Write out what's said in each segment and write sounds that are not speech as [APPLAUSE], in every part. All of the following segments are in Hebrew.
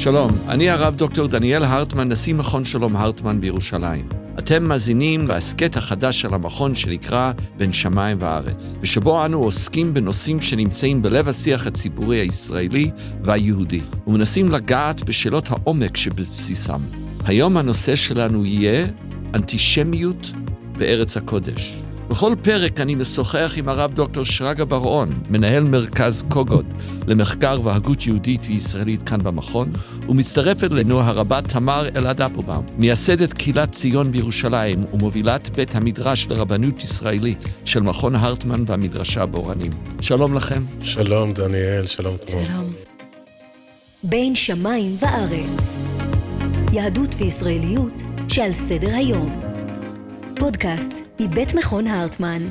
שלום, אני הרב דוקטור דניאל הרטמן, נשיא מכון שלום הרטמן בירושלים. אתם מאזינים להסכת החדש של המכון שנקרא בין שמיים וארץ, ושבו אנו עוסקים בנושאים שנמצאים בלב השיח הציבורי הישראלי והיהודי, ומנסים לגעת בשאלות העומק שבבסיסם. היום הנושא שלנו יהיה אנטישמיות בארץ הקודש. בכל פרק אני משוחח עם הרב דוקטור שרגא בר-און, מנהל מרכז קוגוד למחקר והגות יהודית וישראלית כאן במכון, ומצטרפת אלינו הרבה תמר אלעד אפלבאום, מייסדת קהילת ציון בירושלים ומובילת בית המדרש לרבנות ישראלית של מכון הרטמן והמדרשה באורנים. שלום לכם. שלום דניאל, שלום תמר. שלום. בין שמיים וארץ, יהדות וישראליות שעל סדר היום. פודקאסט מבית מכון הרטמן.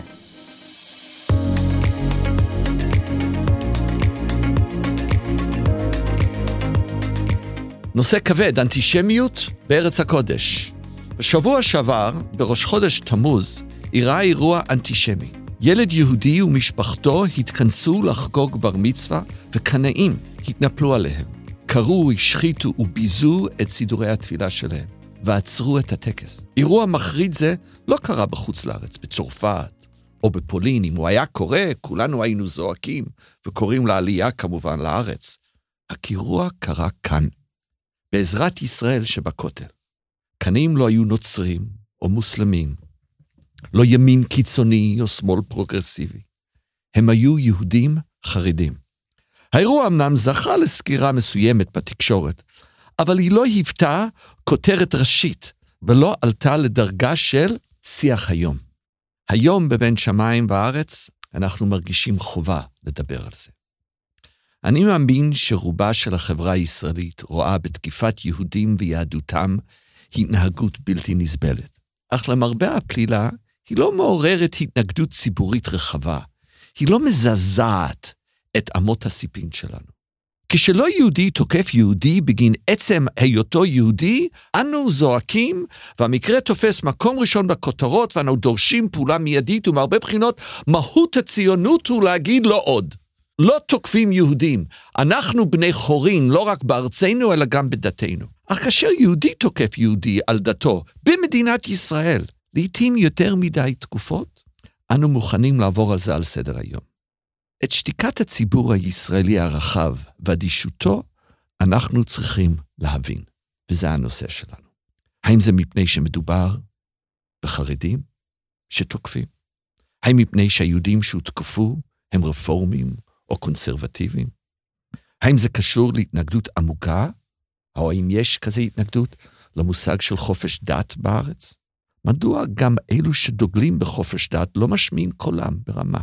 נושא כבד, אנטישמיות בארץ הקודש. בשבוע שעבר, בראש חודש תמוז, אירע אירוע אנטישמי. ילד יהודי ומשפחתו התכנסו לחגוג בר מצווה, וקנאים התנפלו עליהם. קראו, השחיתו וביזו את סידורי התפילה שלהם. ועצרו את הטקס. אירוע מחריד זה לא קרה בחוץ לארץ, בצרפת או בפולין. אם הוא היה קורה, כולנו היינו זועקים, וקוראים לעלייה כמובן לארץ. הקירוע קרה כאן, בעזרת ישראל שבכותל. קנים לא היו נוצרים או מוסלמים, לא ימין קיצוני או שמאל פרוגרסיבי. הם היו יהודים חרדים. האירוע אמנם זכה לסקירה מסוימת בתקשורת, אבל היא לא היוותה כותרת ראשית, ולא עלתה לדרגה של שיח היום. היום בבין שמיים וארץ אנחנו מרגישים חובה לדבר על זה. אני מאמין שרובה של החברה הישראלית רואה בתקיפת יהודים ויהדותם התנהגות בלתי נסבלת. אך למרבה הפלילה, היא לא מעוררת התנגדות ציבורית רחבה. היא לא מזעזעת את אמות הסיפין שלנו. כשלא יהודי תוקף יהודי בגין עצם היותו יהודי, אנו זועקים, והמקרה תופס מקום ראשון בכותרות, ואנו דורשים פעולה מיידית, ומהרבה בחינות, מהות הציונות הוא להגיד לא עוד. לא תוקפים יהודים. אנחנו בני חורין, לא רק בארצנו, אלא גם בדתנו. אך כאשר יהודי תוקף יהודי על דתו, במדינת ישראל, לעתים יותר מדי תקופות, אנו מוכנים לעבור על זה על סדר היום. את שתיקת הציבור הישראלי הרחב ואדישותו אנחנו צריכים להבין, וזה הנושא שלנו. האם זה מפני שמדובר בחרדים שתוקפים? האם מפני שהיהודים שהותקפו הם רפורמים או קונסרבטיביים? האם זה קשור להתנגדות עמוקה, או האם יש כזה התנגדות למושג של חופש דת בארץ? מדוע גם אלו שדוגלים בחופש דת לא משמיעים קולם ברמה?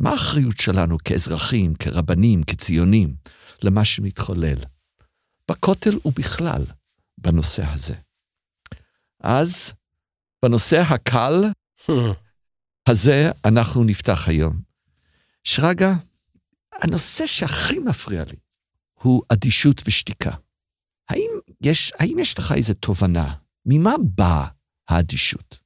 מה האחריות שלנו כאזרחים, כרבנים, כציונים, למה שמתחולל? בכותל ובכלל בנושא הזה. אז בנושא הקל הזה אנחנו נפתח היום. שרגא, הנושא שהכי מפריע לי הוא אדישות ושתיקה. האם יש, האם יש לך איזו תובנה? ממה באה האדישות?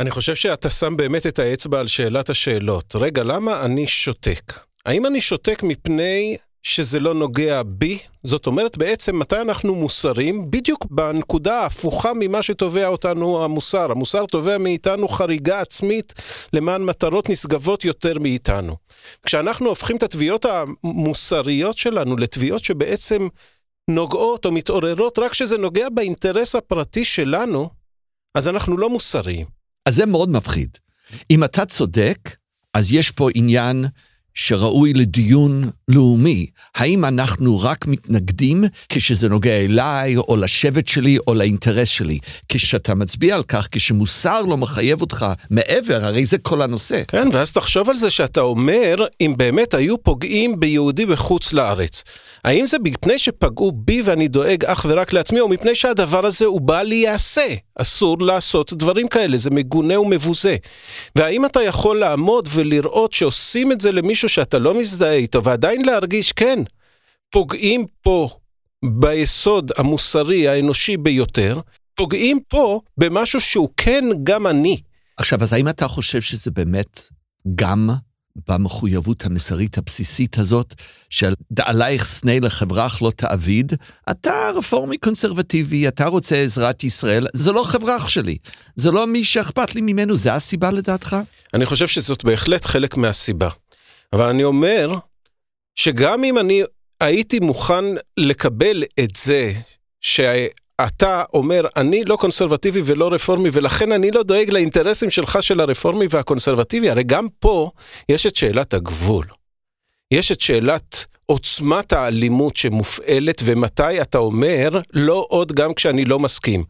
אני חושב שאתה שם באמת את האצבע על שאלת השאלות. רגע, למה אני שותק? האם אני שותק מפני שזה לא נוגע בי? זאת אומרת, בעצם מתי אנחנו מוסרים? בדיוק בנקודה ההפוכה ממה שתובע אותנו המוסר. המוסר תובע מאיתנו חריגה עצמית למען מטרות נשגבות יותר מאיתנו. כשאנחנו הופכים את התביעות המוסריות שלנו לתביעות שבעצם נוגעות או מתעוררות רק כשזה נוגע באינטרס הפרטי שלנו, אז אנחנו לא מוסריים. אז זה מאוד מפחיד. אם אתה צודק, אז יש פה עניין שראוי לדיון לאומי. האם אנחנו רק מתנגדים כשזה נוגע אליי, או לשבט שלי, או לאינטרס שלי? כשאתה מצביע על כך, כשמוסר לא מחייב אותך מעבר, הרי זה כל הנושא. כן, ואז תחשוב על זה שאתה אומר, אם באמת היו פוגעים ביהודי בחוץ לארץ. האם זה מפני שפגעו בי ואני דואג אך ורק לעצמי, או מפני שהדבר הזה הוא בא להיעשה? אסור לעשות דברים כאלה, זה מגונה ומבוזה. והאם אתה יכול לעמוד ולראות שעושים את זה למישהו שאתה לא מזדהה איתו, ועדיין להרגיש, כן, פוגעים פה ביסוד המוסרי, האנושי ביותר, פוגעים פה במשהו שהוא כן גם אני. עכשיו, אז האם אתה חושב שזה באמת גם במחויבות המסרית הבסיסית הזאת, של דעלייך סנה לחברך לא תעביד, אתה רפורמי קונסרבטיבי, אתה רוצה עזרת ישראל, זה לא חברך שלי, זה לא מי שאכפת לי ממנו, זה הסיבה לדעתך? אני חושב שזאת בהחלט חלק מהסיבה. אבל אני אומר, שגם אם אני הייתי מוכן לקבל את זה, אתה אומר, אני לא קונסרבטיבי ולא רפורמי, ולכן אני לא דואג לאינטרסים שלך של הרפורמי והקונסרבטיבי. הרי גם פה יש את שאלת הגבול. יש את שאלת עוצמת האלימות שמופעלת ומתי אתה אומר לא עוד גם כשאני לא מסכים.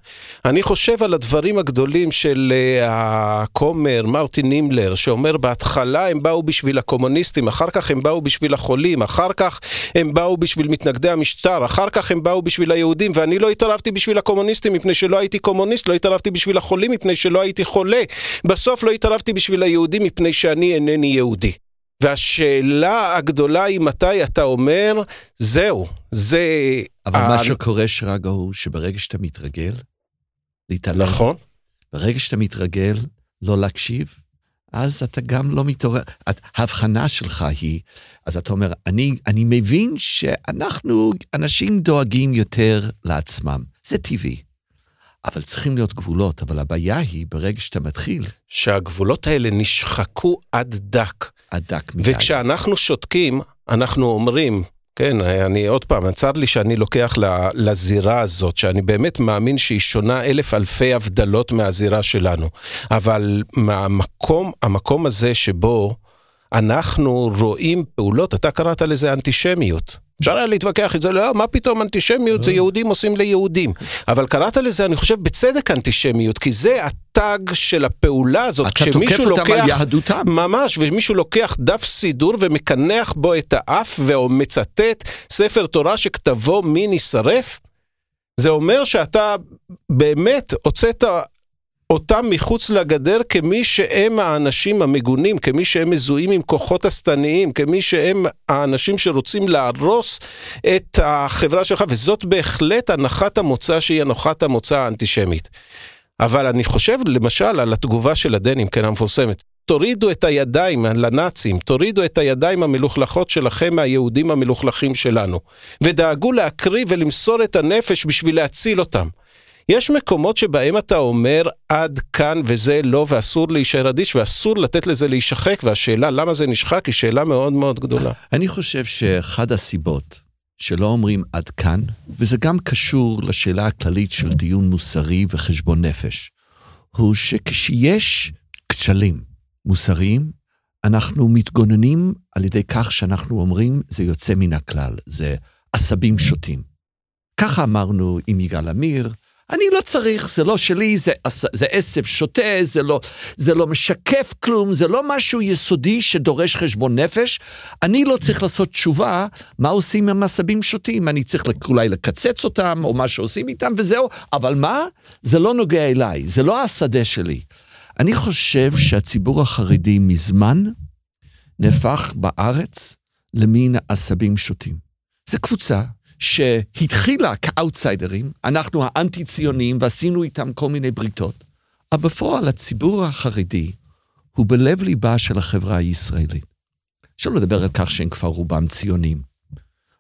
אני חושב על הדברים הגדולים של uh, הכומר מרטין נימלר שאומר בהתחלה הם באו בשביל הקומוניסטים, אחר כך הם באו בשביל החולים, אחר כך הם באו בשביל מתנגדי המשטר, אחר כך הם באו בשביל היהודים ואני לא התערבתי בשביל הקומוניסטים מפני שלא הייתי קומוניסט, לא התערבתי בשביל החולים מפני שלא הייתי חולה, בסוף לא התערבתי בשביל היהודים מפני שאני אינני יהודי. והשאלה הגדולה היא מתי אתה אומר, זהו, זה... אבל ה... מה שקורה, שרגא, הוא שברגע שאתה מתרגל, להתעלם. נכון. ברגע שאתה מתרגל לא להקשיב, אז אתה גם לא מתעורר. ההבחנה שלך היא, אז אתה אומר, אני, אני מבין שאנחנו, אנשים דואגים יותר לעצמם. זה טבעי. אבל צריכים להיות גבולות, אבל הבעיה היא, ברגע שאתה מתחיל... שהגבולות האלה נשחקו עד דק. עד דק מדי. וכשאנחנו שותקים, אנחנו אומרים, כן, אני עוד פעם, צר לי שאני לוקח לזירה הזאת, שאני באמת מאמין שהיא שונה אלף אלפי הבדלות מהזירה שלנו. אבל מהמקום, המקום הזה שבו אנחנו רואים פעולות, אתה קראת לזה אנטישמיות. אפשר היה להתווכח את זה, לא, מה פתאום אנטישמיות, זה יהודים עושים ליהודים. אבל קראת לזה, אני חושב, בצדק אנטישמיות, כי זה הטאג של הפעולה הזאת. אתה תוקף אותם על יהדותם. ממש, ומישהו לוקח דף סידור ומקנח בו את האף ומצטט ספר תורה שכתבו מי נשרף, זה אומר שאתה באמת הוצאת אותם מחוץ לגדר כמי שהם האנשים המגונים, כמי שהם מזוהים עם כוחות השטניים, כמי שהם האנשים שרוצים להרוס את החברה שלך, וזאת בהחלט הנחת המוצא שהיא הנחת המוצא האנטישמית. אבל אני חושב למשל על התגובה של הדנים, כן, המפורסמת. תורידו את הידיים לנאצים, תורידו את הידיים המלוכלכות שלכם מהיהודים המלוכלכים שלנו, ודאגו להקריב ולמסור את הנפש בשביל להציל אותם. יש מקומות שבהם אתה אומר עד כאן וזה לא ואסור להישאר אדיש ואסור לתת לזה להישחק והשאלה למה זה נשחק היא שאלה מאוד מאוד גדולה. אני חושב שאחד הסיבות שלא אומרים עד כאן, וזה גם קשור לשאלה הכללית של דיון מוסרי וחשבון נפש, הוא שכשיש כשלים מוסריים, אנחנו מתגוננים על ידי כך שאנחנו אומרים, זה יוצא מן הכלל, זה עשבים שוטים. ככה אמרנו עם יגאל עמיר, אני לא צריך, זה לא שלי, זה, עשב שוטה, זה לא, זה לא משקף כלום, זה לא משהו יסודי שדורש חשבון נפש. אני לא צריך לעשות תשובה מה עושים עם עשבים שוטים, אני צריך אולי לקצץ אותם, או מה שעושים איתם, וזהו. אבל מה? זה לא נוגע אליי, זה לא השדה שלי. אני חושב שהציבור החרדי מזמן נהפך בארץ למין עשבים שוטים. זו קבוצה שהתחילה כאוטסיידרים, אנחנו האנטי-ציונים ועשינו איתם כל מיני בריתות, אבל בפועל הציבור החרדי הוא בלב ליבה של החברה הישראלית. אפשר לדבר על כך שהם כבר רובם ציונים.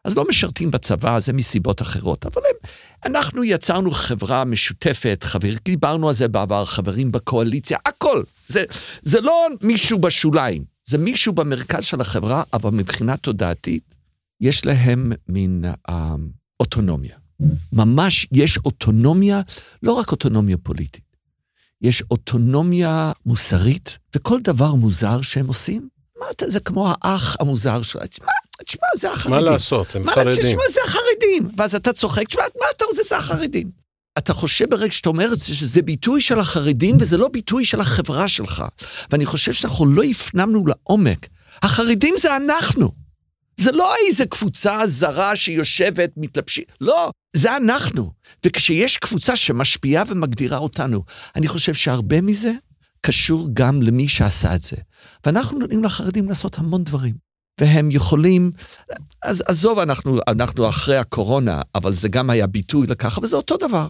אז לא משרתים בצבא, זה מסיבות אחרות, אבל הם, אנחנו יצרנו חברה משותפת, חבר, דיברנו על זה בעבר, חברים בקואליציה, הכל. זה, זה לא מישהו בשוליים, זה מישהו במרכז של החברה, אבל מבחינה תודעתית, יש להם מין אה, אוטונומיה. ממש יש אוטונומיה, לא רק אוטונומיה פוליטית, יש אוטונומיה מוסרית, וכל דבר מוזר שהם עושים, מה אתה, זה כמו האח המוזר שלו, תשמע, תשמע, זה החרדים. מה לעשות, הם מה, חרדים. תשמע, זה החרדים. ואז אתה צוחק, תשמע, מה אתה רוצה, זה החרדים. אתה חושב ברגע שאתה אומר את זה, שזה ביטוי של החרדים, וזה לא ביטוי של החברה שלך. ואני חושב שאנחנו לא הפנמנו לעומק. החרדים זה אנחנו. זה לא איזה קבוצה זרה שיושבת, מתלבשים, לא, זה אנחנו. וכשיש קבוצה שמשפיעה ומגדירה אותנו, אני חושב שהרבה מזה קשור גם למי שעשה את זה. ואנחנו נותנים לחרדים לעשות המון דברים. והם יכולים, אז עזוב, אנחנו, אנחנו אחרי הקורונה, אבל זה גם היה ביטוי לכך, אבל זה אותו דבר.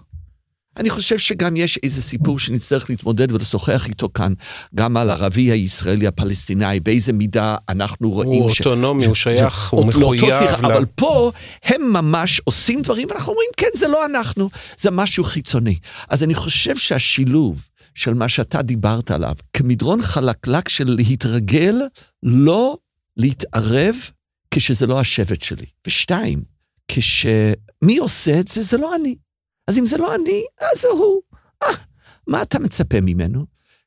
אני חושב שגם יש איזה סיפור שנצטרך להתמודד ולשוחח איתו כאן, גם על ערבי הישראלי הפלסטיני, באיזה מידה אנחנו רואים... הוא ש... אוטונומי, ש... הוא שייך, ש... הוא מחויב. שיח, לה... אבל פה הם ממש עושים דברים, ואנחנו אומרים, כן, זה לא אנחנו, זה משהו חיצוני. אז אני חושב שהשילוב של מה שאתה דיברת עליו, כמדרון חלקלק של להתרגל, לא להתערב כשזה לא השבט שלי. ושתיים, כשמי עושה את זה, זה לא אני. אז אם זה לא אני, אז זה הוא. אה, מה אתה מצפה ממנו?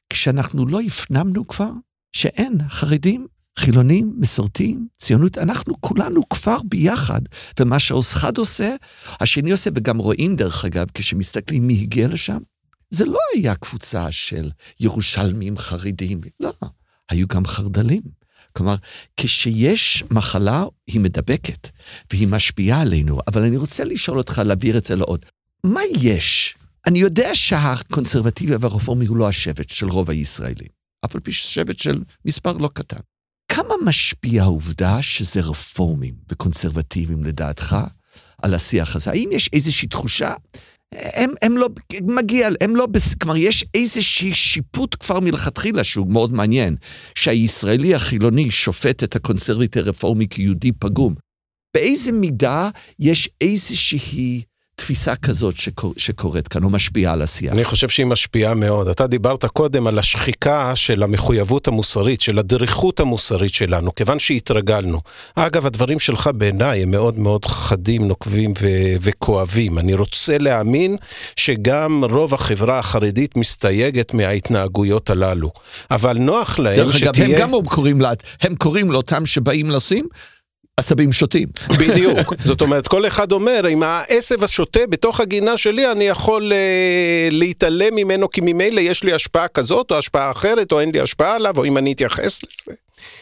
כשאנחנו לא הפנמנו כבר שאין חרדים, חילונים, מסורתיים, ציונות, אנחנו כולנו כבר ביחד. ומה שאחד עושה, השני עושה, וגם רואים דרך אגב, כשמסתכלים מי הגיע לשם, זה לא היה קבוצה של ירושלמים חרדים, לא, היו גם חרדלים. כלומר, כשיש מחלה, היא מדבקת, והיא משפיעה עלינו, אבל אני רוצה לשאול אותך, להעביר את זה לעוד. מה יש? אני יודע שהקונסרבטיבי והרפורמי הוא לא השבט של רוב הישראלים, אבל פי שבט של מספר לא קטן. כמה משפיע העובדה שזה רפורמים וקונסרבטיביים לדעתך על השיח הזה? האם יש איזושהי תחושה? הם, הם לא, מגיע, הם לא, כלומר, יש איזושהי שיפוט כבר מלכתחילה שהוא מאוד מעניין, שהישראלי החילוני שופט את הקונסרבטיבי הרפורמי כיהודי פגום. באיזה מידה יש איזושהי תפיסה כזאת שקור, שקורית כאן, או משפיעה על השיח. אני חושב שהיא משפיעה מאוד. אתה דיברת קודם על השחיקה של המחויבות המוסרית, של הדריכות המוסרית שלנו, כיוון שהתרגלנו. אגב, הדברים שלך בעיניי הם מאוד מאוד חדים, נוקבים ו- וכואבים. אני רוצה להאמין שגם רוב החברה החרדית מסתייגת מההתנהגויות הללו. אבל נוח להם דרך שתהיה... דרך אגב, הם גם קוראים, לה, הם קוראים לאותם שבאים לשים, עשבים שוטים. בדיוק. [LAUGHS] זאת אומרת, כל אחד אומר, עם העשב השוטה בתוך הגינה שלי, אני יכול uh, להתעלם ממנו, כי ממילא יש לי השפעה כזאת, או השפעה אחרת, או אין לי השפעה עליו, או אם אני אתייחס לזה.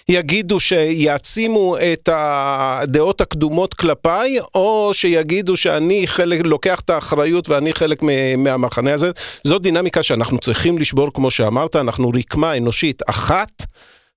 יגידו שיעצימו את הדעות הקדומות כלפיי, או שיגידו שאני חלק, לוקח את האחריות ואני חלק מהמחנה הזה. זאת דינמיקה שאנחנו צריכים לשבור, כמו שאמרת, אנחנו רקמה אנושית אחת.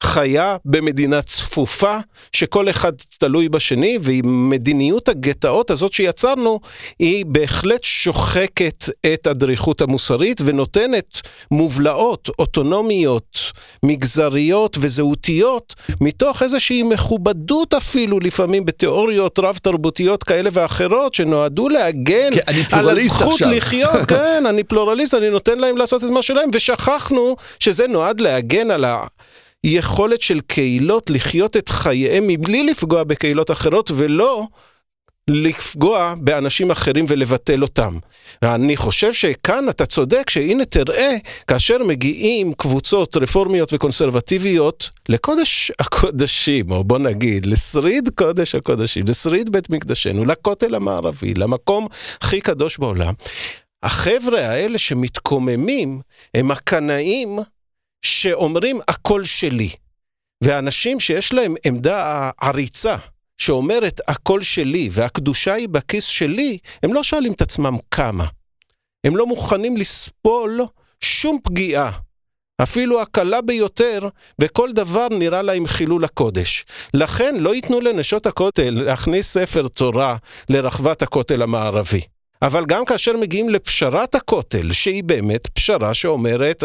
חיה במדינה צפופה, שכל אחד תלוי בשני, ומדיניות הגטאות הזאת שיצרנו, היא בהחלט שוחקת את הדריכות המוסרית ונותנת מובלעות אוטונומיות, מגזריות וזהותיות, מתוך איזושהי מכובדות אפילו לפעמים בתיאוריות רב-תרבותיות כאלה ואחרות, שנועדו להגן על הזכות עכשיו. לחיות. [LAUGHS] כן, אני פלורליסט, אני נותן להם לעשות את מה שלהם, ושכחנו שזה נועד להגן על ה... יכולת של קהילות לחיות את חייהם מבלי לפגוע בקהילות אחרות ולא לפגוע באנשים אחרים ולבטל אותם. אני חושב שכאן אתה צודק שהנה תראה, כאשר מגיעים קבוצות רפורמיות וקונסרבטיביות לקודש הקודשים, או בוא נגיד, לשריד קודש הקודשים, לשריד בית מקדשנו, לכותל המערבי, למקום הכי קדוש בעולם, החבר'ה האלה שמתקוממים הם הקנאים שאומרים הכל שלי. ואנשים שיש להם עמדה עריצה, שאומרת הכל שלי והקדושה היא בכיס שלי, הם לא שואלים את עצמם כמה. הם לא מוכנים לסבול שום פגיעה, אפילו הקלה ביותר, וכל דבר נראה להם חילול הקודש. לכן לא ייתנו לנשות הכותל להכניס ספר תורה לרחבת הכותל המערבי. אבל גם כאשר מגיעים לפשרת הכותל, שהיא באמת פשרה שאומרת,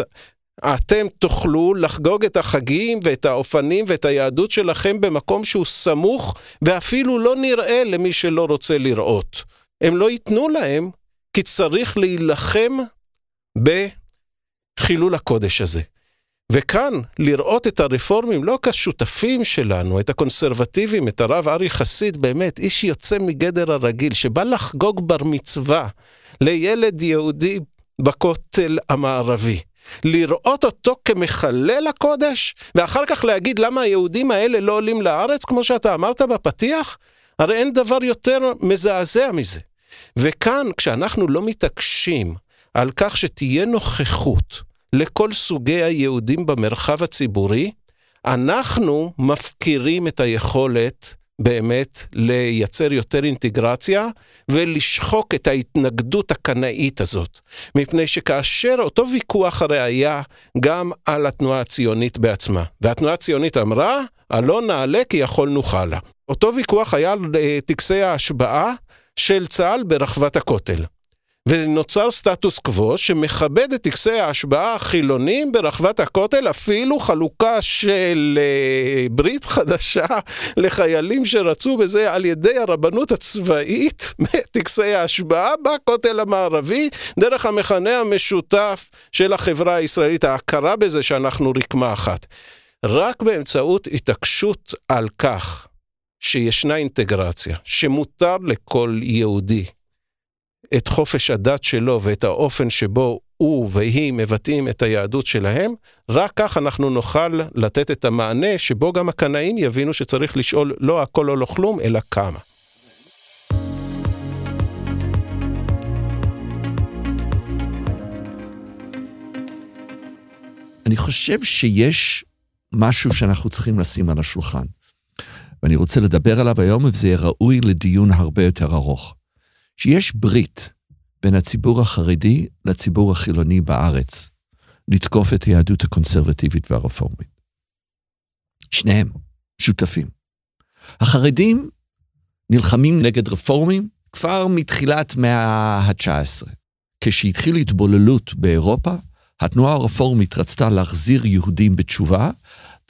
אתם תוכלו לחגוג את החגים ואת האופנים ואת היהדות שלכם במקום שהוא סמוך ואפילו לא נראה למי שלא רוצה לראות. הם לא ייתנו להם, כי צריך להילחם בחילול הקודש הזה. וכאן, לראות את הרפורמים לא כשותפים שלנו, את הקונסרבטיבים, את הרב ארי חסיד, באמת, איש יוצא מגדר הרגיל, שבא לחגוג בר מצווה לילד יהודי בכותל המערבי. לראות אותו כמחלל הקודש, ואחר כך להגיד למה היהודים האלה לא עולים לארץ, כמו שאתה אמרת בפתיח? הרי אין דבר יותר מזעזע מזה. וכאן, כשאנחנו לא מתעקשים על כך שתהיה נוכחות לכל סוגי היהודים במרחב הציבורי, אנחנו מפקירים את היכולת באמת לייצר יותר אינטגרציה ולשחוק את ההתנגדות הקנאית הזאת. מפני שכאשר אותו ויכוח הרי היה גם על התנועה הציונית בעצמה. והתנועה הציונית אמרה, הלא נעלה כי יכולנו חלה. אותו ויכוח היה על אה, טקסי ההשבעה של צה"ל ברחבת הכותל. ונוצר סטטוס קוו שמכבד את טקסי ההשבעה החילונים ברחבת הכותל, אפילו חלוקה של uh, ברית חדשה [LAUGHS] לחיילים שרצו בזה על ידי הרבנות הצבאית, [LAUGHS] טקסי ההשבעה בכותל המערבי, דרך המכנה המשותף של החברה הישראלית, ההכרה בזה שאנחנו רקמה אחת. רק באמצעות התעקשות על כך שישנה אינטגרציה, שמותר לכל יהודי את חופש הדת שלו ואת האופן שבו הוא והיא מבטאים את היהדות שלהם, רק כך אנחנו נוכל לתת את המענה שבו גם הקנאים יבינו שצריך לשאול לא הכל או לא כלום, אלא כמה. אני חושב שיש משהו שאנחנו צריכים לשים על השולחן. ואני רוצה לדבר עליו היום, וזה יהיה ראוי לדיון הרבה יותר ארוך. שיש ברית בין הציבור החרדי לציבור החילוני בארץ, לתקוף את היהדות הקונסרבטיבית והרפורמית. שניהם שותפים. החרדים נלחמים נגד רפורמים כבר מתחילת מאה ה-19. כשהתחילה התבוללות באירופה, התנועה הרפורמית רצתה להחזיר יהודים בתשובה,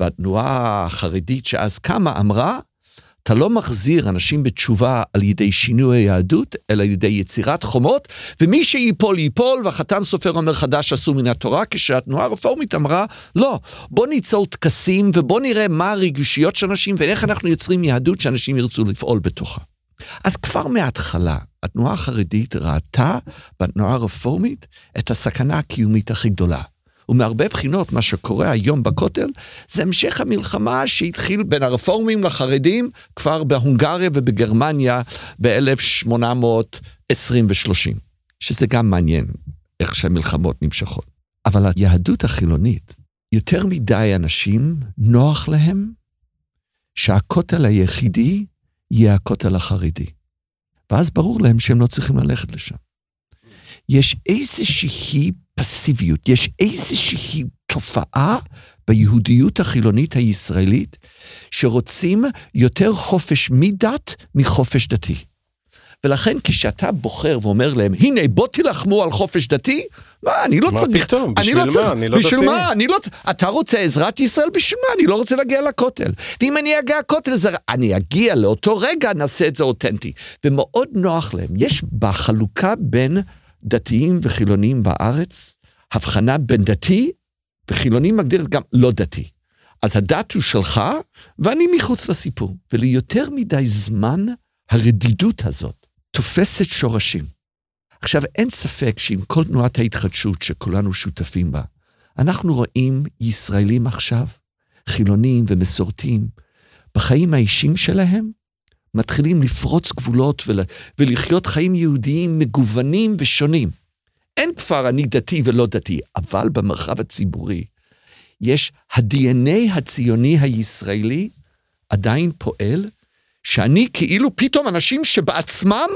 והתנועה החרדית שאז קמה אמרה, אתה לא מחזיר אנשים בתשובה על ידי שינוי היהדות, אלא על ידי יצירת חומות, ומי שיפול ייפול, והחתן סופר אומר חדש עשו מן התורה, כשהתנועה הרפורמית אמרה, לא, בוא ניצור טקסים ובוא נראה מה הרגישויות של אנשים ואיך אנחנו יוצרים יהדות שאנשים ירצו לפעול בתוכה. אז כבר מההתחלה, התנועה החרדית ראתה בתנועה הרפורמית את הסכנה הקיומית הכי גדולה. ומהרבה בחינות, מה שקורה היום בכותל, זה המשך המלחמה שהתחיל בין הרפורמים לחרדים כבר בהונגריה ובגרמניה ב-1820 ו-30, שזה גם מעניין איך שהמלחמות נמשכות. אבל היהדות החילונית, יותר מדי אנשים, נוח להם שהכותל היחידי יהיה הכותל החרדי. ואז ברור להם שהם לא צריכים ללכת לשם. יש איזושהי פסיביות, יש איזושהי תופעה ביהודיות החילונית הישראלית שרוצים יותר חופש מדת מחופש דתי. ולכן כשאתה בוחר ואומר להם, הנה, בוא תילחמו על חופש דתי, מה, אני לא מה צריך... מה פתאום? בשביל לא מה? צריך, אני לא בשביל דתי. מה? אני לא... אתה רוצה עזרת ישראל? בשביל מה? אני לא רוצה להגיע לכותל. ואם אני אגיע לכותל, זה... אני אגיע לאותו רגע, נעשה את זה אותנטי. ומאוד נוח להם. יש בחלוקה בין דתיים וחילונים בארץ, הבחנה בין דתי וחילונים מגדיר גם לא דתי. אז הדת הוא שלך, ואני מחוץ לסיפור. וליותר מדי זמן, הרדידות הזאת תופסת שורשים. עכשיו, אין ספק שעם כל תנועת ההתחדשות שכולנו שותפים בה, אנחנו רואים ישראלים עכשיו, חילונים ומסורתיים, בחיים האישיים שלהם, מתחילים לפרוץ גבולות ול, ולחיות חיים יהודיים מגוונים ושונים. אין כבר אני דתי ולא דתי, אבל במרחב הציבורי יש ה-DNA הציוני הישראלי עדיין פועל, שאני כאילו פתאום אנשים שבעצמם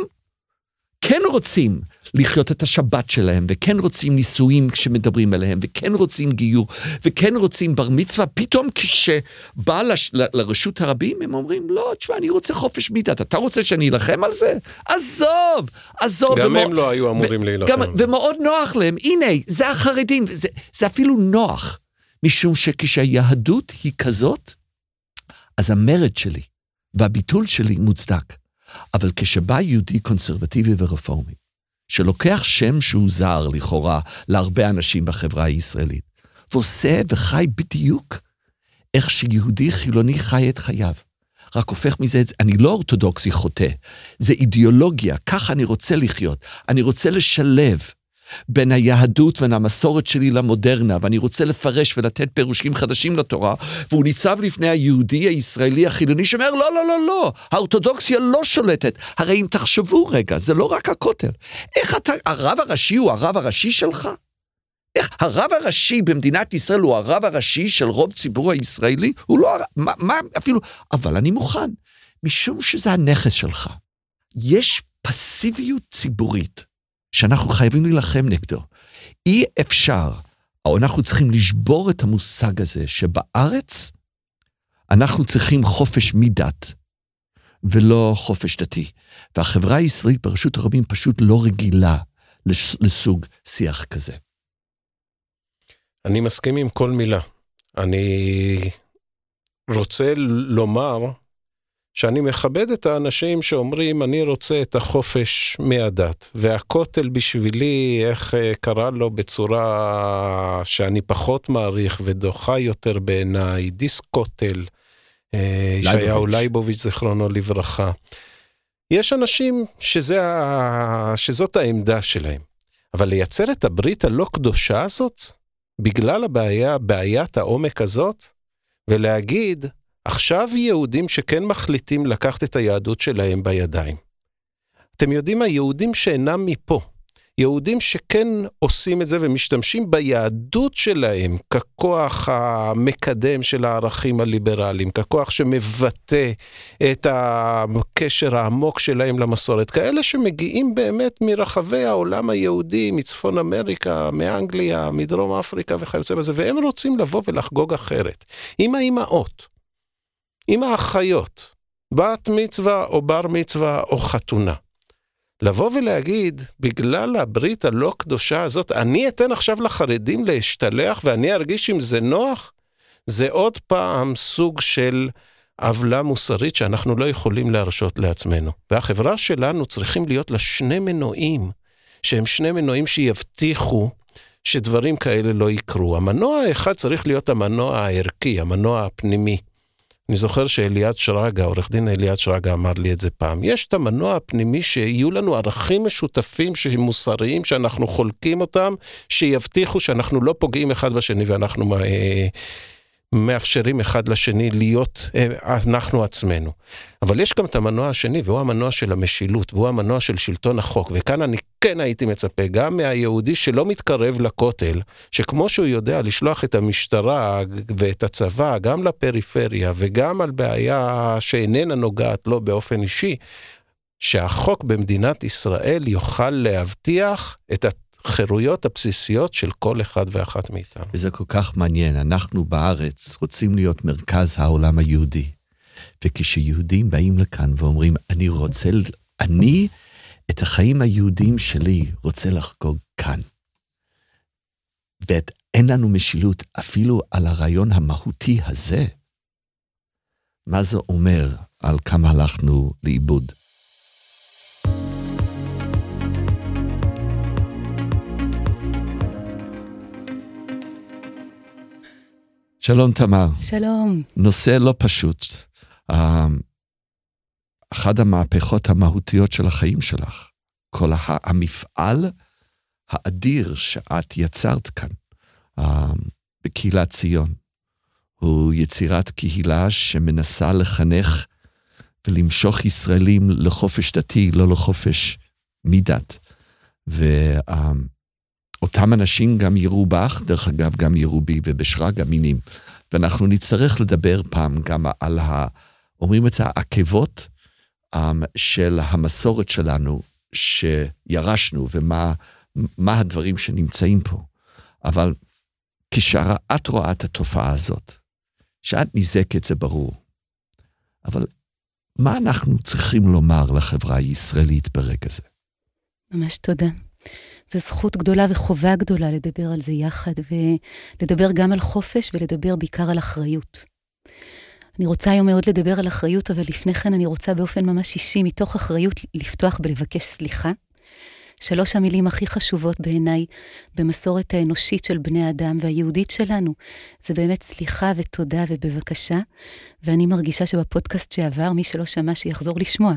כן רוצים לחיות את השבת שלהם, וכן רוצים נישואים כשמדברים עליהם, וכן רוצים גיור, וכן רוצים בר מצווה, פתאום כשבא לש, ל, לרשות הרבים, הם אומרים, לא, תשמע, אני רוצה חופש מדת, אתה רוצה שאני אלחם על זה? עזוב, עזוב. גם ומאוד- הם לא היו אמורים ו- להילחם. גם, ומאוד נוח להם, הנה, זה החרדים, זה, זה אפילו נוח, משום שכשהיהדות היא כזאת, אז המרד שלי והביטול שלי מוצדק. אבל כשבא יהודי קונסרבטיבי ורפורמי, שלוקח שם שהוא זר לכאורה להרבה אנשים בחברה הישראלית, ועושה וחי בדיוק איך שיהודי חילוני חי את חייו. רק הופך מזה, אני לא אורתודוקסי חוטא, זה אידיאולוגיה, ככה אני רוצה לחיות. אני רוצה לשלב בין היהדות ובין המסורת שלי למודרנה, ואני רוצה לפרש ולתת פירושים חדשים לתורה, והוא ניצב לפני היהודי הישראלי החילוני שאומר, לא, לא, לא, לא, האורתודוקסיה לא שולטת. הרי אם תחשבו רגע, זה לא רק הכותל. איך אתה, הרב הראשי הוא הרב הראשי שלך? איך הרב הראשי במדינת ישראל הוא הרב הראשי של רוב ציבור הישראלי? הוא לא, מה, מה אפילו, אבל אני מוכן, משום שזה הנכס שלך. יש פסיביות ציבורית שאנחנו חייבים להילחם נגדו. אי אפשר, או אנחנו צריכים לשבור את המושג הזה שבארץ אנחנו צריכים חופש מדת ולא חופש דתי. והחברה הישראלית ברשות הרבים פשוט לא רגילה לסוג שיח כזה. אני מסכים עם כל מילה. אני רוצה לומר שאני מכבד את האנשים שאומרים, אני רוצה את החופש מהדת. והכותל בשבילי, איך אה, קרא לו בצורה שאני פחות מעריך ודוחה יותר בעיניי, דיסקוטל, אה, ישעיהו לייבוביץ', זיכרונו לברכה. יש אנשים שזה. שזאת העמדה שלהם. אבל לייצר את הברית הלא קדושה הזאת, בגלל הבעיה, בעיית העומק הזאת, ולהגיד, עכשיו יהודים שכן מחליטים לקחת את היהדות שלהם בידיים. אתם יודעים מה? יהודים שאינם מפה, יהודים שכן עושים את זה ומשתמשים ביהדות שלהם ככוח המקדם של הערכים הליברליים, ככוח שמבטא את הקשר העמוק שלהם למסורת. כאלה שמגיעים באמת מרחבי העולם היהודי, מצפון אמריקה, מאנגליה, מדרום אפריקה וכיוצא בזה, והם רוצים לבוא ולחגוג אחרת. עם האימהות, עם האחיות, בת מצווה או בר מצווה או חתונה. לבוא ולהגיד, בגלל הברית הלא קדושה הזאת, אני אתן עכשיו לחרדים להשתלח ואני ארגיש אם זה נוח? זה עוד פעם סוג של עוולה מוסרית שאנחנו לא יכולים להרשות לעצמנו. והחברה שלנו צריכים להיות לה שני מנועים, שהם שני מנועים שיבטיחו שדברים כאלה לא יקרו. המנוע האחד צריך להיות המנוע הערכי, המנוע הפנימי. אני זוכר שאליעד שרגא, עורך דין אליעד שרגא אמר לי את זה פעם. יש את המנוע הפנימי שיהיו לנו ערכים משותפים שהם מוסריים, שאנחנו חולקים אותם, שיבטיחו שאנחנו לא פוגעים אחד בשני ואנחנו אה, מאפשרים אחד לשני להיות אה, אנחנו עצמנו. אבל יש גם את המנוע השני, והוא המנוע של המשילות, והוא המנוע של שלטון החוק. וכאן אני כן הייתי מצפה, גם מהיהודי שלא מתקרב לכותל, שכמו שהוא יודע לשלוח את המשטרה ואת הצבא גם לפריפריה, וגם על בעיה שאיננה נוגעת לו באופן אישי, שהחוק במדינת ישראל יוכל להבטיח את החירויות הבסיסיות של כל אחד ואחת מאיתנו. וזה כל כך מעניין, אנחנו בארץ רוצים להיות מרכז העולם היהודי. וכשיהודים באים לכאן ואומרים, אני רוצה, אני את החיים היהודיים שלי רוצה לחגוג כאן. ואין לנו משילות אפילו על הרעיון המהותי הזה. מה זה אומר על כמה הלכנו לאיבוד? שלום, תמר. שלום. נושא לא פשוט. אה, אחת המהפכות המהותיות של החיים שלך. כל המפעל האדיר שאת יצרת כאן אה, בקהילת ציון. הוא יצירת קהילה שמנסה לחנך ולמשוך ישראלים לחופש דתי, לא לחופש מדת. ואותם אנשים גם יראו בך, דרך אגב, גם יראו בי ובשרגא המינים. ואנחנו נצטרך לדבר פעם גם על ה... אומרים את זה, העקבות um, של המסורת שלנו שירשנו ומה הדברים שנמצאים פה. אבל כשאת רואה את התופעה הזאת, שאת נזקת זה ברור, אבל מה אנחנו צריכים לומר לחברה הישראלית ברגע זה? ממש תודה. זו זכות גדולה וחובה גדולה לדבר על זה יחד, ולדבר גם על חופש ולדבר בעיקר על אחריות. אני רוצה היום מאוד לדבר על אחריות, אבל לפני כן אני רוצה באופן ממש אישי, מתוך אחריות, לפתוח בלבקש סליחה. שלוש המילים הכי חשובות בעיניי במסורת האנושית של בני אדם והיהודית שלנו, זה באמת סליחה ותודה ובבקשה. ואני מרגישה שבפודקאסט שעבר, מי שלא שמע שיחזור לשמוע.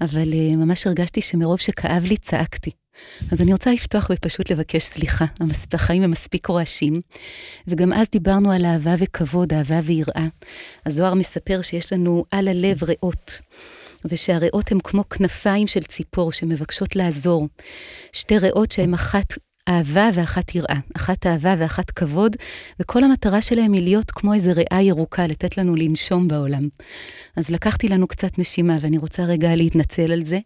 אבל uh, ממש הרגשתי שמרוב שכאב לי, צעקתי. אז אני רוצה לפתוח ופשוט לבקש סליחה. החיים הם מספיק רועשים. וגם אז דיברנו על אהבה וכבוד, אהבה ויראה. הזוהר מספר שיש לנו על הלב ריאות. ושהריאות הן כמו כנפיים של ציפור שמבקשות לעזור. שתי ריאות שהן אחת אהבה ואחת יראה, אחת אהבה ואחת כבוד, וכל המטרה שלהם היא להיות כמו איזה ריאה ירוקה, לתת לנו לנשום בעולם. אז לקחתי לנו קצת נשימה, ואני רוצה רגע להתנצל על זה.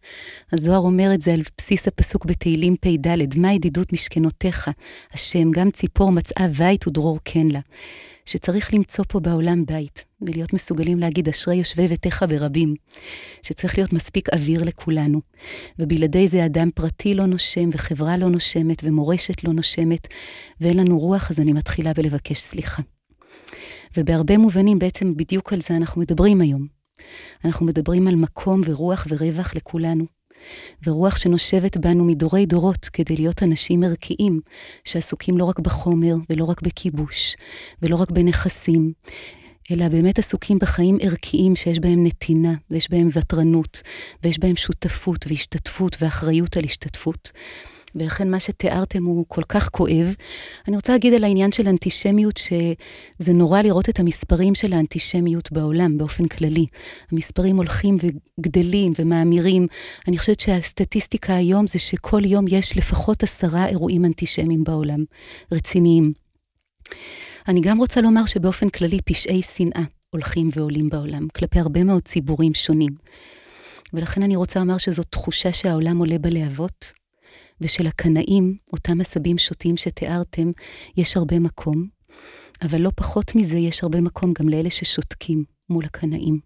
הזוהר אומר את זה על בסיס הפסוק בתהילים פ"ד, מה ידידות משכנותיך, השם, גם ציפור מצאה בית ודרור כן לה. שצריך למצוא פה בעולם בית. ולהיות מסוגלים להגיד אשרי יושבי ביתך ברבים, שצריך להיות מספיק אוויר לכולנו. ובלעדי זה אדם פרטי לא נושם, וחברה לא נושמת, ומורשת לא נושמת, ואין לנו רוח, אז אני מתחילה בלבקש סליחה. ובהרבה מובנים בעצם בדיוק על זה אנחנו מדברים היום. אנחנו מדברים על מקום ורוח ורווח לכולנו. ורוח שנושבת בנו מדורי דורות כדי להיות אנשים ערכיים, שעסוקים לא רק בחומר ולא רק בכיבוש, ולא רק בנכסים, אלא באמת עסוקים בחיים ערכיים שיש בהם נתינה, ויש בהם ותרנות, ויש בהם שותפות והשתתפות ואחריות על השתתפות. ולכן מה שתיארתם הוא כל כך כואב. אני רוצה להגיד על העניין של אנטישמיות, שזה נורא לראות את המספרים של האנטישמיות בעולם באופן כללי. המספרים הולכים וגדלים ומאמירים. אני חושבת שהסטטיסטיקה היום זה שכל יום יש לפחות עשרה אירועים אנטישמיים בעולם, רציניים. אני גם רוצה לומר שבאופן כללי פשעי שנאה הולכים ועולים בעולם, כלפי הרבה מאוד ציבורים שונים. ולכן אני רוצה לומר שזו תחושה שהעולם עולה בלהבות, ושל הקנאים, אותם עשבים שוטים שתיארתם, יש הרבה מקום, אבל לא פחות מזה, יש הרבה מקום גם לאלה ששותקים מול הקנאים.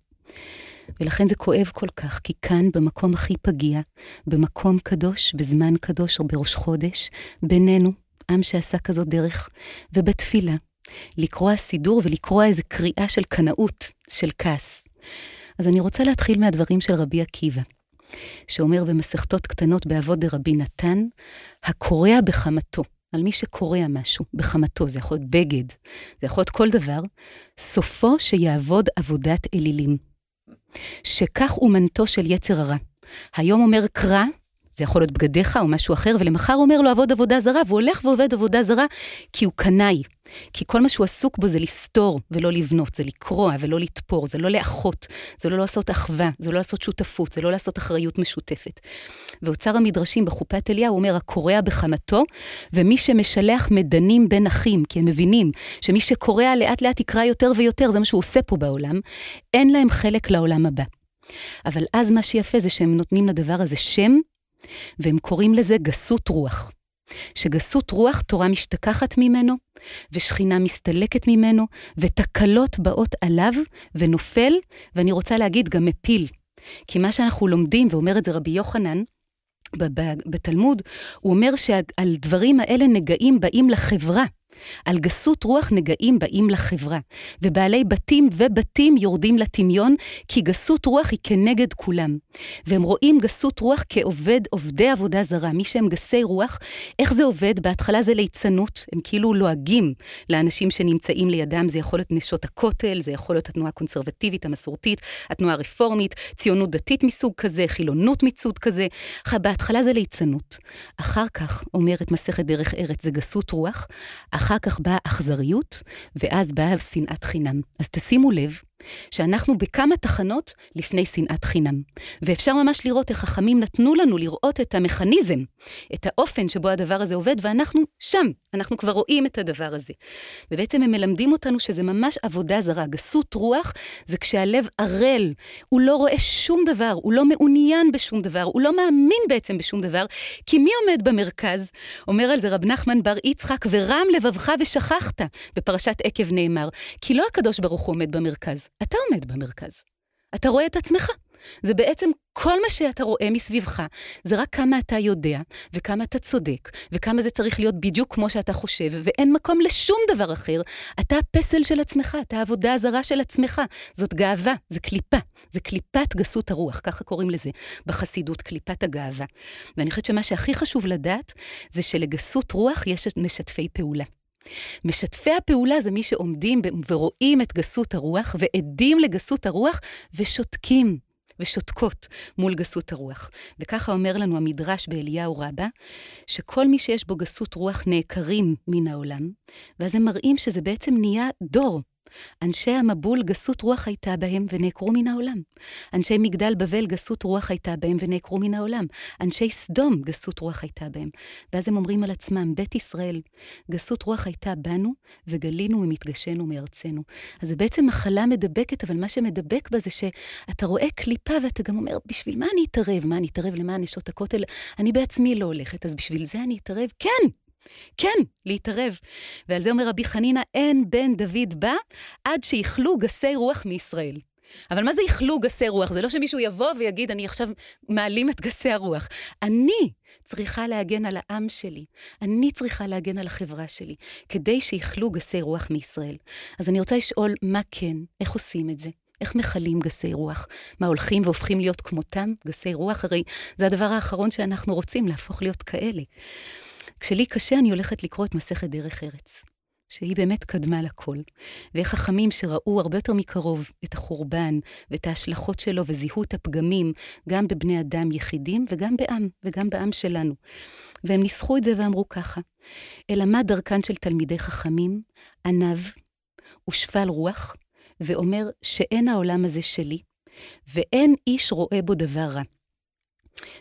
ולכן זה כואב כל כך, כי כאן, במקום הכי פגיע, במקום קדוש, בזמן קדוש או בראש חודש, בינינו, עם שעשה כזאת דרך, ובתפילה, לקרוע סידור ולקרוע איזו קריאה של קנאות, של כעס. אז אני רוצה להתחיל מהדברים של רבי עקיבא. שאומר במסכתות קטנות באבות דרבי נתן, הקורע בחמתו. על מי שקורע משהו בחמתו, זה יכול להיות בגד, זה יכול להיות כל דבר, סופו שיעבוד עבודת אלילים. שכך אומנתו של יצר הרע. היום אומר קרא, זה יכול להיות בגדיך או משהו אחר, ולמחר אומר לו עבוד עבודה זרה, והוא הולך ועובד עבודה זרה, כי הוא קנאי. כי כל מה שהוא עסוק בו זה לסתור ולא לבנות, זה לקרוע ולא לתפור, זה לא לאחות, זה לא לעשות אחווה, זה לא לעשות שותפות, זה לא לעשות אחריות משותפת. ואוצר המדרשים בחופת אליהו אומר, הקורע בחמתו, ומי שמשלח מדנים בין אחים, כי הם מבינים שמי שקורע לאט לאט יקרא יותר ויותר, זה מה שהוא עושה פה בעולם, אין להם חלק לעולם הבא. אבל אז מה שיפה זה שהם נותנים לדבר הזה שם, והם קוראים לזה גסות רוח. שגסות רוח תורה משתכחת ממנו, ושכינה מסתלקת ממנו, ותקלות באות עליו, ונופל, ואני רוצה להגיד גם מפיל. כי מה שאנחנו לומדים, ואומר את זה רבי יוחנן, בתלמוד, הוא אומר שעל דברים האלה נגעים באים לחברה. על גסות רוח נגעים באים לחברה, ובעלי בתים ובתים יורדים לטמיון, כי גסות רוח היא כנגד כולם. והם רואים גסות רוח כעובד, עובדי עבודה זרה, מי שהם גסי רוח, איך זה עובד? בהתחלה זה ליצנות, הם כאילו לועגים לאנשים שנמצאים לידם, זה יכול להיות נשות הכותל, זה יכול להיות התנועה הקונסרבטיבית, המסורתית, התנועה הרפורמית, ציונות דתית מסוג כזה, חילונות מסוג כזה. בהתחלה זה ליצנות. אחר כך, אומרת מסכת דרך ארץ, זה גסות רוח, אחר כך באה אכזריות, ואז באה שנאת חינם. אז תשימו לב שאנחנו בכמה תחנות לפני שנאת חינם. ואפשר ממש לראות איך חכמים נתנו לנו לראות את המכניזם, את האופן שבו הדבר הזה עובד, ואנחנו שם, אנחנו כבר רואים את הדבר הזה. ובעצם הם מלמדים אותנו שזה ממש עבודה זרה. גסות רוח זה כשהלב ערל, הוא לא רואה שום דבר, הוא לא מעוניין בשום דבר, הוא לא מאמין בעצם בשום דבר, כי מי עומד במרכז? אומר על זה רב נחמן בר יצחק, ורם לבבך ושכחת, בפרשת עקב נאמר, כי לא הקדוש ברוך הוא עומד במרכז, אתה עומד במרכז. אתה רואה את עצמך. זה בעצם כל מה שאתה רואה מסביבך, זה רק כמה אתה יודע, וכמה אתה צודק, וכמה זה צריך להיות בדיוק כמו שאתה חושב, ואין מקום לשום דבר אחר. אתה הפסל של עצמך, אתה העבודה הזרה של עצמך. זאת גאווה, זה קליפה. זה קליפת גסות הרוח, ככה קוראים לזה בחסידות, קליפת הגאווה. ואני חושבת שמה שהכי חשוב לדעת, זה שלגסות רוח יש משתפי פעולה. משתפי הפעולה זה מי שעומדים ורואים את גסות הרוח, ועדים לגסות הרוח, ושותקים. ושותקות מול גסות הרוח. וככה אומר לנו המדרש באליהו רבה, שכל מי שיש בו גסות רוח נעקרים מן העולם, ואז הם מראים שזה בעצם נהיה דור. אנשי המבול גסות רוח הייתה בהם ונעקרו מן העולם. אנשי מגדל בבל גסות רוח הייתה בהם ונעקרו מן העולם. אנשי סדום גסות רוח הייתה בהם. ואז הם אומרים על עצמם, בית ישראל, גסות רוח הייתה בנו וגלינו ממתגשנו מארצנו. אז זה בעצם מחלה מדבקת, אבל מה שמדבק בה זה שאתה רואה קליפה ואתה גם אומר, בשביל מה אני אתערב? מה, אני אתערב למען נשות הכותל? אני בעצמי לא הולכת, אז בשביל זה אני אתערב? כן! כן, להתערב. ועל זה אומר רבי חנינא, אין בן דוד בא עד שיכלו גסי רוח מישראל. אבל מה זה יכלו גסי רוח? זה לא שמישהו יבוא ויגיד, אני עכשיו מעלים את גסי הרוח. אני צריכה להגן על העם שלי, אני צריכה להגן על החברה שלי, כדי שיכלו גסי רוח מישראל. אז אני רוצה לשאול, מה כן? איך עושים את זה? איך מכלים גסי רוח? מה, הולכים והופכים להיות כמותם, גסי רוח? הרי זה הדבר האחרון שאנחנו רוצים, להפוך להיות כאלה. כשלי קשה, אני הולכת לקרוא את מסכת דרך ארץ. שהיא באמת קדמה לכל. ואיך חכמים שראו הרבה יותר מקרוב את החורבן ואת ההשלכות שלו וזיהו את הפגמים, גם בבני אדם יחידים וגם בעם, וגם בעם שלנו. והם ניסחו את זה ואמרו ככה, אלא מה דרכן של תלמידי חכמים, עניו ושפל רוח, ואומר שאין העולם הזה שלי, ואין איש רואה בו דבר רע.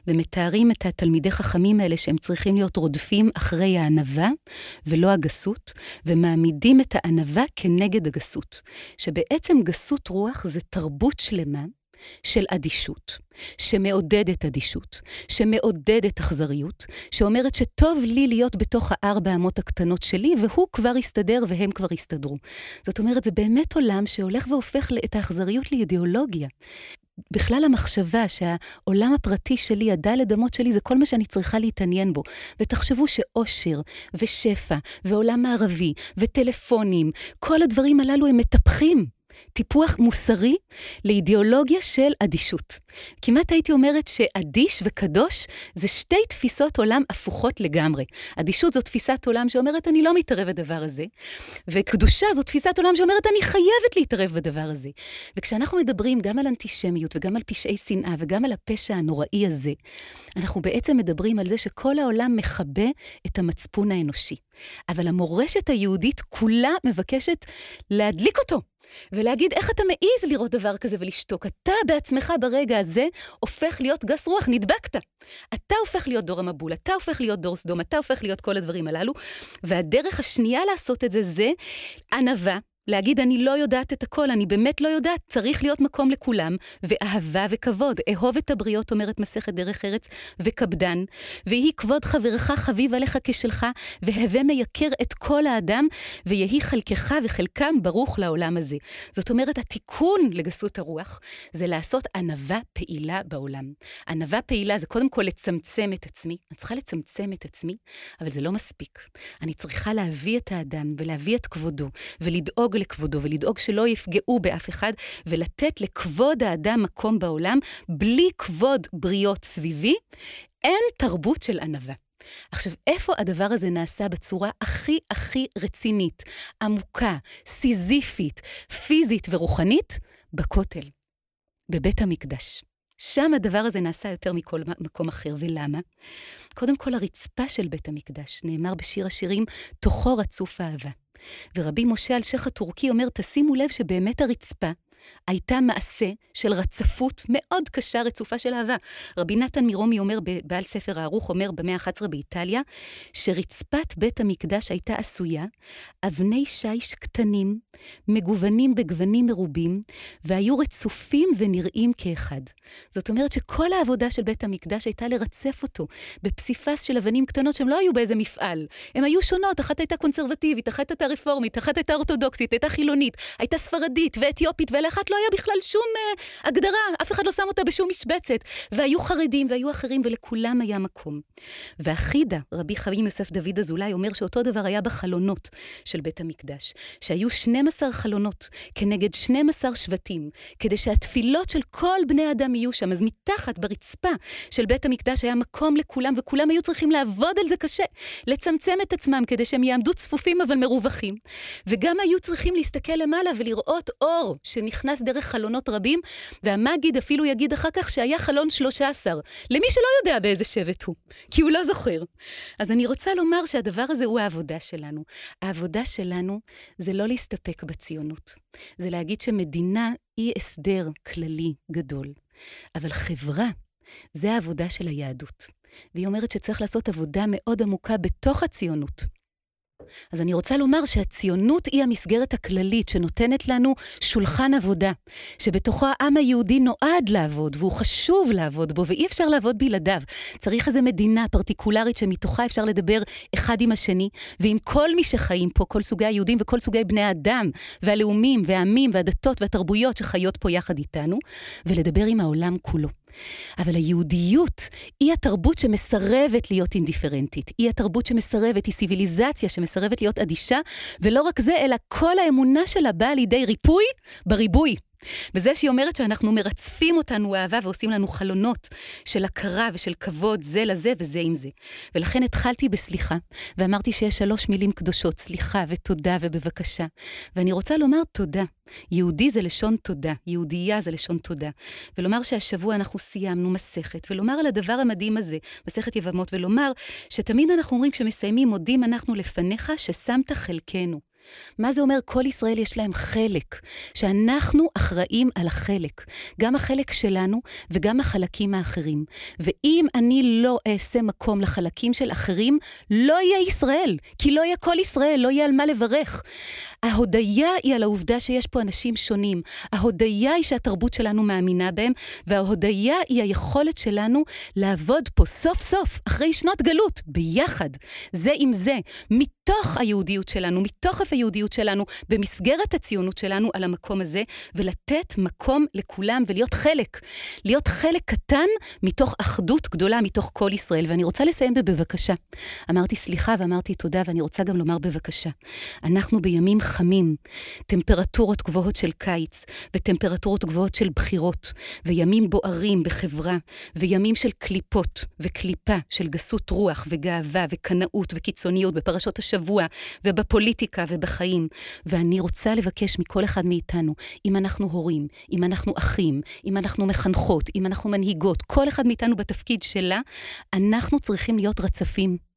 ומתארים את התלמידי חכמים האלה שהם צריכים להיות רודפים אחרי הענווה ולא הגסות, ומעמידים את הענווה כנגד הגסות. שבעצם גסות רוח זה תרבות שלמה של אדישות, שמעודדת אדישות, שמעודדת אכזריות, שאומרת שטוב לי להיות בתוך הארבע אמות הקטנות שלי, והוא כבר יסתדר והם כבר יסתדרו. זאת אומרת, זה באמת עולם שהולך והופך את האכזריות לאידיאולוגיה. בכלל המחשבה שהעולם הפרטי שלי, הדלת אמות שלי, זה כל מה שאני צריכה להתעניין בו. ותחשבו שאושר, ושפע, ועולם מערבי, וטלפונים, כל הדברים הללו הם מטפחים. טיפוח מוסרי לאידיאולוגיה של אדישות. כמעט הייתי אומרת שאדיש וקדוש זה שתי תפיסות עולם הפוכות לגמרי. אדישות זו תפיסת עולם שאומרת, אני לא מתערב בדבר הזה, וקדושה זו תפיסת עולם שאומרת, אני חייבת להתערב בדבר הזה. וכשאנחנו מדברים גם על אנטישמיות וגם על פשעי שנאה וגם על הפשע הנוראי הזה, אנחנו בעצם מדברים על זה שכל העולם מכבה את המצפון האנושי. אבל המורשת היהודית כולה מבקשת להדליק אותו. ולהגיד, איך אתה מעז לראות דבר כזה ולשתוק? אתה בעצמך ברגע הזה הופך להיות גס רוח, נדבקת. אתה הופך להיות דור המבול, אתה הופך להיות דור סדום, אתה הופך להיות כל הדברים הללו. והדרך השנייה לעשות את זה זה ענווה, להגיד, אני לא יודעת את הכל, אני באמת לא יודעת, צריך להיות מקום לכולם, ואהבה וכבוד. אהוב את הבריות, אומרת מסכת דרך ארץ, וכבדן, ויהי כבוד חברך חביב עליך כשלך, והווה מייקר את כל האדם, ויהי חלקך וחלקם ברוך לעולם הזה. זאת אומרת, התיקון לגסות הרוח, זה לעשות ענווה פעילה בעולם. ענווה פעילה זה קודם כל לצמצם את עצמי, אני צריכה לצמצם את עצמי, אבל זה לא מספיק. אני צריכה להביא את האדם, ולהביא את כבודו, ולדאוג לכבודו ולדאוג שלא יפגעו באף אחד, ולתת לכבוד האדם מקום בעולם, בלי כבוד בריות סביבי, אין תרבות של ענווה. עכשיו, איפה הדבר הזה נעשה בצורה הכי הכי רצינית, עמוקה, סיזיפית, פיזית ורוחנית? בכותל, בבית המקדש. שם הדבר הזה נעשה יותר מכל מקום אחר, ולמה? קודם כל, הרצפה של בית המקדש, נאמר בשיר השירים, תוכו רצוף אהבה. ורבי משה אלשיך הטורקי אומר, תשימו לב שבאמת הרצפה הייתה מעשה של רצפות מאוד קשה, רצופה של אהבה. רבי נתן מרומי אומר, בעל ספר הערוך, אומר במאה ה-11 באיטליה, שרצפת בית המקדש הייתה עשויה אבני שיש קטנים, מגוונים בגוונים מרובים, והיו רצופים ונראים כאחד. זאת אומרת שכל העבודה של בית המקדש הייתה לרצף אותו בפסיפס של אבנים קטנות שהם לא היו באיזה מפעל. הן היו שונות, אחת הייתה קונסרבטיבית, אחת הייתה רפורמית, אחת הייתה אורתודוקסית, הייתה חילונית, הייתה ספרדית ואתיופית, ולאחת לא היה בכלל שום uh, הגדרה, אף אחד לא שם אותה בשום משבצת. והיו חרדים והיו אחרים, ולכולם היה מקום. והחידה, רבי חיים יוסף דוד אזולאי, אומר שאותו דבר היה בחלונות של בית המקדש, שהיו 12 חלונות כנגד 12 שבטים, כדי שהתפילות של כל בני אדם יהיו שם. אז מתחת, ברצפה של בית המקדש, היה מקום לכולם, וכולם היו צריכים לעבוד על זה קשה, לצמצם את עצמם כדי שהם יעמדו צפופים אבל מרווחים. וגם היו צריכים להסתכל למעלה ולראות אור שנכנס דרך חלונות רבים, והמגיד אפילו יגיד אחר כך שהיה חלון 13, למי שלא יודע באיזה שבט הוא, כי הוא לא זוכר. אז אני רוצה לומר שהדבר הזה הוא העבודה שלנו. העבודה שלנו זה לא להסתפק בציונות, זה להגיד שמדינה היא הסדר כללי גדול, אבל חברה זה העבודה של היהדות. והיא אומרת שצריך לעשות עבודה מאוד עמוקה בתוך הציונות. אז אני רוצה לומר שהציונות היא המסגרת הכללית שנותנת לנו שולחן עבודה, שבתוכו העם היהודי נועד לעבוד, והוא חשוב לעבוד בו, ואי אפשר לעבוד בלעדיו. צריך איזו מדינה פרטיקולרית שמתוכה אפשר לדבר אחד עם השני, ועם כל מי שחיים פה, כל סוגי היהודים וכל סוגי בני האדם, והלאומים, והעמים, והדתות, והתרבויות שחיות פה יחד איתנו, ולדבר עם העולם כולו. אבל היהודיות היא התרבות שמסרבת להיות אינדיפרנטית. היא התרבות שמסרבת, היא סיביליזציה שמסרבת להיות אדישה, ולא רק זה, אלא כל האמונה שלה באה לידי ריפוי בריבוי. בזה שהיא אומרת שאנחנו מרצפים אותנו אהבה ועושים לנו חלונות של הכרה ושל כבוד זה לזה וזה עם זה. ולכן התחלתי בסליחה, ואמרתי שיש שלוש מילים קדושות, סליחה ותודה ובבקשה. ואני רוצה לומר תודה. יהודי זה לשון תודה, יהודייה זה לשון תודה. ולומר שהשבוע אנחנו סיימנו מסכת, ולומר על הדבר המדהים הזה, מסכת יבמות, ולומר שתמיד אנחנו אומרים כשמסיימים, מודים אנחנו לפניך ששמת חלקנו. מה זה אומר? כל ישראל יש להם חלק, שאנחנו אחראים על החלק, גם החלק שלנו וגם החלקים האחרים. ואם אני לא אעשה מקום לחלקים של אחרים, לא יהיה ישראל, כי לא יהיה כל ישראל, לא יהיה על מה לברך. ההודיה היא על העובדה שיש פה אנשים שונים. ההודיה היא שהתרבות שלנו מאמינה בהם, וההודיה היא היכולת שלנו לעבוד פה סוף סוף, אחרי שנות גלות, ביחד, זה עם זה, מתוך היהודיות שלנו, מתוקף היהודיות שלנו, במסגרת הציונות שלנו על המקום הזה, ולתת מקום לכולם ולהיות חלק. להיות חלק קטן מתוך אחדות גדולה, מתוך כל ישראל. ואני רוצה לסיים בבקשה. אמרתי סליחה ואמרתי תודה, ואני רוצה גם לומר בבקשה. אנחנו בימים חמים, טמפרטורות גבוהות של קיץ, וטמפרטורות גבוהות של בחירות, וימים בוערים בחברה, וימים של קליפות וקליפה של גסות רוח וגאווה וקנאות וקיצוניות בפרשות השבוע ובפוליטיקה ובחיים. ואני רוצה לבקש מכל אחד מאיתנו, אם אנחנו הורים, אם אנחנו אחים, אם אנחנו מחנכות, אם אנחנו מנהיגות, כל אחד מאיתנו בתפקיד שלה, אנחנו צריכים להיות רצפים.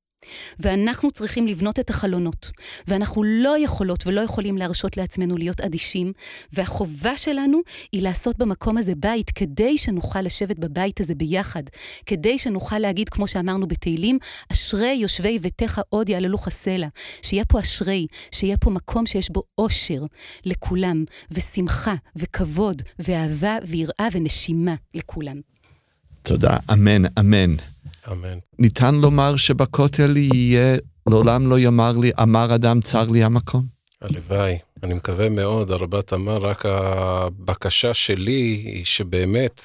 ואנחנו צריכים לבנות את החלונות, ואנחנו לא יכולות ולא יכולים להרשות לעצמנו להיות אדישים, והחובה שלנו היא לעשות במקום הזה בית, כדי שנוכל לשבת בבית הזה ביחד, כדי שנוכל להגיד, כמו שאמרנו בתהילים, אשרי יושבי ביתך עוד יעללוך הסלע, שיהיה פה אשרי, שיהיה פה מקום שיש בו אושר לכולם, ושמחה, וכבוד, ואהבה, ויראה, ונשימה לכולם. תודה, אמן, אמן. אמן. ניתן לומר שבכותל יהיה, לעולם לא יאמר לי, אמר אדם צר לי המקום? הלוואי, אני מקווה מאוד, הרבה תמר, רק הבקשה שלי היא שבאמת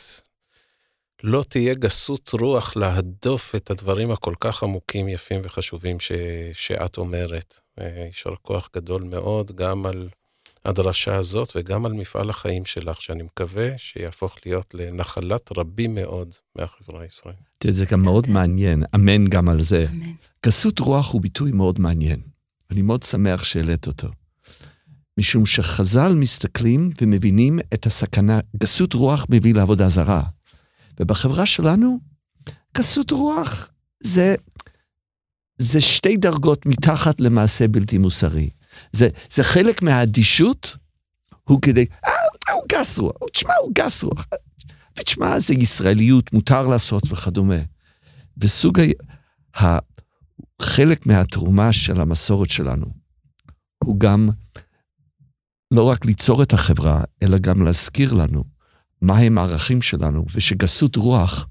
לא תהיה גסות רוח להדוף את הדברים הכל כך עמוקים, יפים וחשובים ש, שאת אומרת. יישר כוח גדול מאוד גם על הדרשה הזאת וגם על מפעל החיים שלך, שאני מקווה שיהפוך להיות לנחלת רבים מאוד מהחברה הישראלית. תראה, זה גם מאוד מעניין, אמן גם על זה. גסות רוח הוא ביטוי מאוד מעניין. אני מאוד שמח שהעלית אותו. משום שחז"ל מסתכלים ומבינים את הסכנה, גסות רוח מביא לעבודה זרה. ובחברה שלנו, גסות רוח זה, זה שתי דרגות מתחת למעשה בלתי מוסרי. זה, זה חלק מהאדישות, הוא כדי, אה, הוא גס רוח, תשמע, הוא גס רוח. ותשמע, זה ישראליות, מותר לעשות וכדומה. וסוג ה... חלק מהתרומה של המסורת שלנו הוא גם לא רק ליצור את החברה, אלא גם להזכיר לנו מהם הערכים שלנו, ושגסות רוח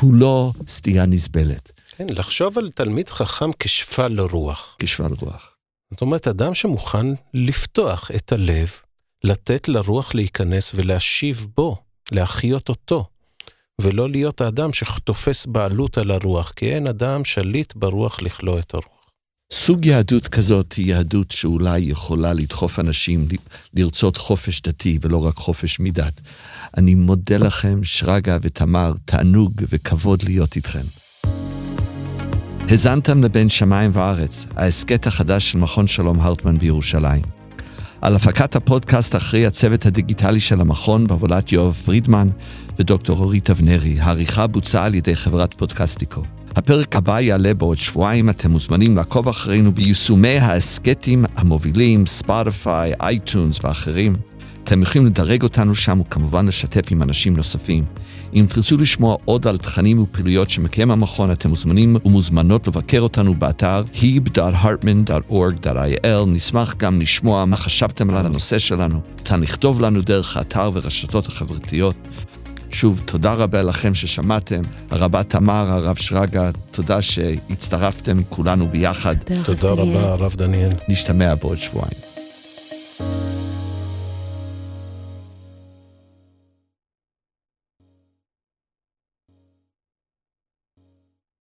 הוא לא סטייה נסבלת. כן, לחשוב על תלמיד חכם כשפל רוח. כשפל רוח. זאת אומרת, אדם שמוכן לפתוח את הלב, לתת לרוח להיכנס ולהשיב בו, להחיות אותו, ולא להיות האדם שתופס בעלות על הרוח, כי אין אדם שליט ברוח לכלוא את הרוח. סוג יהדות כזאת היא יהדות שאולי יכולה לדחוף אנשים לרצות חופש דתי ולא רק חופש מדת. אני מודה לכם, שרגא ותמר, תענוג וכבוד להיות איתכם. האזנתם לבין שמיים וארץ, ההסכת החדש של מכון שלום הרטמן בירושלים. על הפקת הפודקאסט אחראי הצוות הדיגיטלי של המכון בהובלת יואב פרידמן ודוקטור אורית אבנרי. העריכה בוצעה על ידי חברת פודקסטיקו. הפרק הבא יעלה בעוד שבועיים, אתם מוזמנים לעקוב אחרינו ביישומי ההסכתים המובילים, ספוטיפיי, iTunes ואחרים. אתם יכולים לדרג אותנו שם וכמובן לשתף עם אנשים נוספים. אם תרצו לשמוע עוד על תכנים ופעילויות שמקיים המכון, אתם מוזמנים ומוזמנות לבקר אותנו באתר heb.hartman.org.il. נשמח גם לשמוע מה חשבתם על הנושא שלנו. ניתן לכתוב לנו דרך האתר ורשתות החברתיות. שוב, תודה רבה לכם ששמעתם. הרבה תמר, הרב שרגא, תודה שהצטרפתם כולנו ביחד. תודה רבה, הרב דניאל. נשתמע בעוד שבועיים.